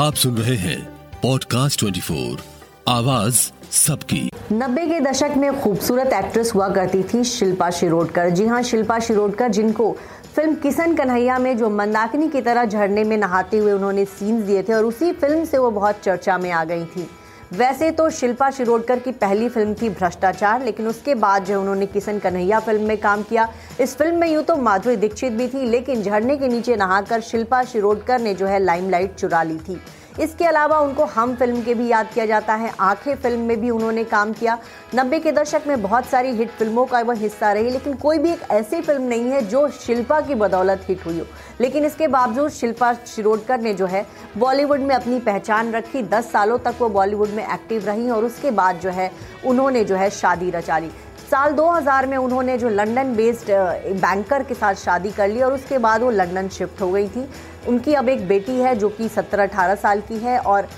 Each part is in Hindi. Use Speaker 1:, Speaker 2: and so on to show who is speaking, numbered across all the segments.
Speaker 1: आप सुन रहे हैं पॉडकास्ट 24 आवाज़ सबकी।
Speaker 2: नब्बे के दशक में खूबसूरत एक्ट्रेस हुआ करती थी शिल्पा शिरोडकर। जी हाँ शिल्पा शिरोडकर जिनको फ़िल्म किसन कन्हैया में, जो मंदाकिनी की तरह झरने में नहाते हुए उन्होंने सीन्स दिए थे और उसी फ़िल्म से वो बहुत चर्चा में आ गई थी। वैसे तो शिल्पा शिरोडकर की पहली फ़िल्म थी भ्रष्टाचार, लेकिन उसके बाद जो उन्होंने किशन कन्हैया फ़िल्म में काम किया। इस फ़िल्म में यूँ तो माधुरी दीक्षित भी थी, लेकिन झरने के नीचे नहाकर शिल्पा शिरोडकर ने जो है लाइमलाइट चुरा ली थी। इसके अलावा उनको हम फ़िल्म के भी याद किया जाता है। आँखें फ़िल्म में भी उन्होंने काम किया। नब्बे के दशक में बहुत सारी हिट फ़िल्मों का वह हिस्सा रही, लेकिन कोई भी एक ऐसी फ़िल्म नहीं है जो शिल्पा की बदौलत हिट हुई हो। लेकिन इसके बावजूद शिल्पा शिरोडकर ने जो है, बॉलीवुड में अपनी पहचान रखी। दस सालों तक वो बॉलीवुड में एक्टिव रही और उसके बाद जो है, उन्होंने जो है शादी रचा ली। साल 2000 में उन्होंने जो लंदन बेस्ड बैंकर के साथ शादी कर ली और उसके बाद वो लंदन शिफ्ट हो गई थी। उनकी अब एक बेटी है जो कि 17-18 साल की है और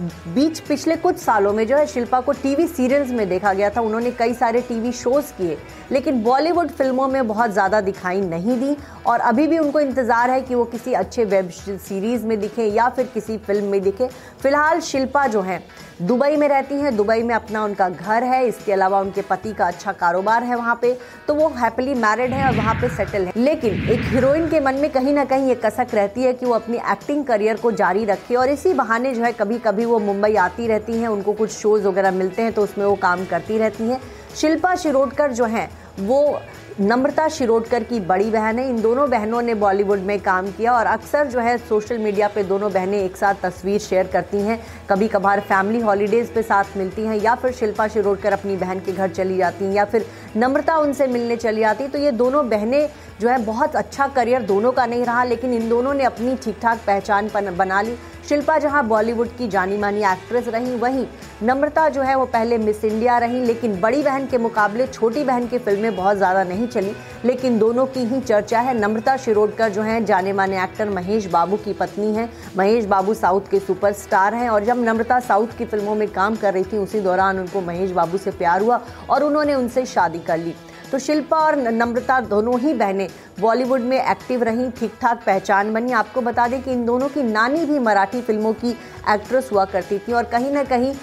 Speaker 2: बीच पिछले कुछ सालों में जो है शिल्पा को टीवी सीरियल्स में देखा गया था। उन्होंने कई सारे टीवी शोज़ किए, लेकिन बॉलीवुड फ़िल्मों में बहुत ज़्यादा दिखाई नहीं दी और अभी भी उनको इंतज़ार है कि वो किसी अच्छे वेब सीरीज़ में दिखे या फिर किसी फ़िल्म में दिखे। फ़िलहाल शिल्पा जो है, दुबई में रहती हैं। दुबई में अपना उनका घर है। इसके अलावा उनके पति का अच्छा कारोबार है वहाँ पे। तो वो हैप्पीली मैरिड है और वहाँ पे सेटल है। लेकिन एक हीरोइन के मन में कहीं ना कहीं ये कसक रहती है कि वो अपनी एक्टिंग करियर को जारी रखे और इसी बहाने जो है कभी कभी वो मुंबई आती रहती हैं, उनको कुछ शोज़ वगैरह मिलते हैं तो उसमें वो काम करती रहती हैं। शिल्पा शिरोडकर जो हैं, वो नम्रता शिरोडकर की बड़ी बहन है। इन दोनों बहनों ने बॉलीवुड में काम किया और अक्सर जो है सोशल मीडिया पे दोनों बहनें एक साथ तस्वीर शेयर करती हैं। कभी कभार फैमिली हॉलीडेज़ पे साथ मिलती हैं, या फिर शिल्पा शिरोडकर अपनी बहन के घर चली जाती हैं, या फिर नम्रता उनसे मिलने चली आती तो ये दोनों बहनें जो है, बहुत अच्छा करियर दोनों का नहीं रहा, लेकिन इन दोनों ने अपनी ठीक ठाक पहचान बना ली। शिल्पा जहाँ बॉलीवुड की जानी मानी एक्ट्रेस रही, वहीं नम्रता जो है वो पहले मिस इंडिया रही, लेकिन बड़ी बहन के मुकाबले छोटी बहन की फ़िल्में बहुत ज़्यादा नहीं चली। लेकिन दोनों की ही चर्चा है। नम्रता शिरोडकर जो है जाने माने एक्टर महेश बाबू की पत्नी है। महेश बाबू साउथ के सुपरस्टार हैं और जब नम्रता साउथ की फ़िल्मों में काम कर रही थी, उसी दौरान उनको महेश बाबू से प्यार हुआ और उन्होंने उनसे शादी कर ली। तो शिल्पा और नम्रता दोनों ही बहनें बॉलीवुड में एक्टिव रहीं ठीक ठाक पहचान बनी। आपको बता दें कि इन दोनों की नानी भी मराठी फ़िल्मों की एक्ट्रेस हुआ करती थी और कहीं ना कहीं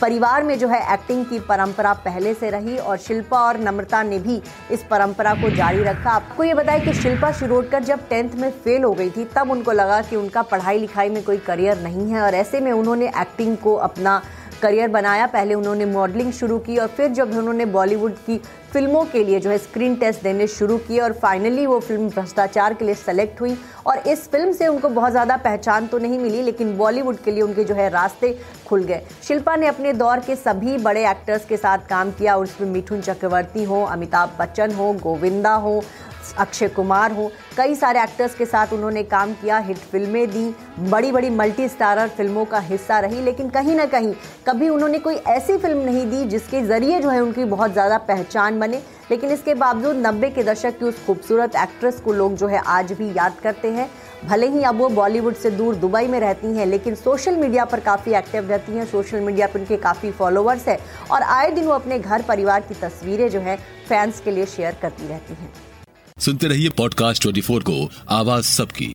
Speaker 2: परिवार में जो है एक्टिंग की परंपरा पहले से रही और शिल्पा और नम्रता ने भी इस परंपरा को जारी रखा। आपको ये बताया कि शिल्पा शिरोडकर जब टेंथ में फेल हो गई थी, तब उनको लगा कि उनका पढ़ाई लिखाई में कोई करियर नहीं है और ऐसे में उन्होंने एक्टिंग को अपना करियर बनाया, पहले उन्होंने मॉडलिंग शुरू की और फिर जब उन्होंने बॉलीवुड की फ़िल्मों के लिए जो है स्क्रीन टेस्ट देने शुरू किए और फाइनली वो फ़िल्म भ्रष्टाचार के लिए सेलेक्ट हुई। और इस फ़िल्म से उनको बहुत ज़्यादा पहचान तो नहीं मिली, लेकिन बॉलीवुड के लिए उनके जो है रास्ते खुल गए। शिल्पा ने अपने दौर के सभी बड़े एक्टर्स के साथ काम किया और उसमें मिठुन चक्रवर्ती हो, अमिताभ बच्चन हो, गोविंदा हो अक्षय कुमार हो। कई सारे एक्टर्स के साथ उन्होंने काम किया हिट फ़िल्में दी बड़ी बड़ी मल्टी स्टारर फ़िल्मों का हिस्सा रही, लेकिन कहीं ना कहीं कभी उन्होंने कोई ऐसी फ़िल्म नहीं दी जिसके ज़रिए जो है उनकी बहुत ज़्यादा पहचान बने। लेकिन इसके बावजूद नब्बे के दशक की उस खूबसूरत एक्ट्रेस को लोग जो है आज भी याद करते हैं। भले ही अब वो बॉलीवुड से दूर दुबई में रहती हैं, लेकिन सोशल मीडिया पर काफ़ी एक्टिव रहती हैं। सोशल मीडिया पर उनके काफ़ी फॉलोअर्स हैं और आए दिन वो अपने घर परिवार की तस्वीरें जो है फैंस के लिए शेयर करती रहती हैं।
Speaker 1: सुनते रहिए पॉडकास्ट ट्वेंटी को। आवाज़ सबकी।